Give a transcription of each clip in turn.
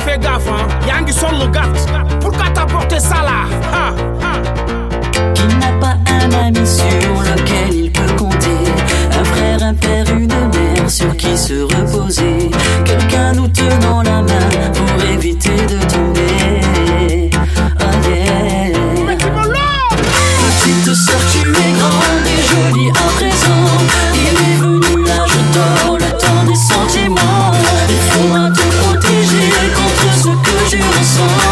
Fais gaffe, hein. Y'a du son le gaffe. Pourquoi t'as ça là? Il n'a pas un ami sur lequel il peut compter. Un frère, un père, une mère sur qui se reposer. Quelqu'un nous tenant la sonho.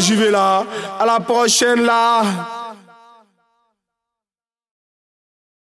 j'y vais là. À la prochaine là.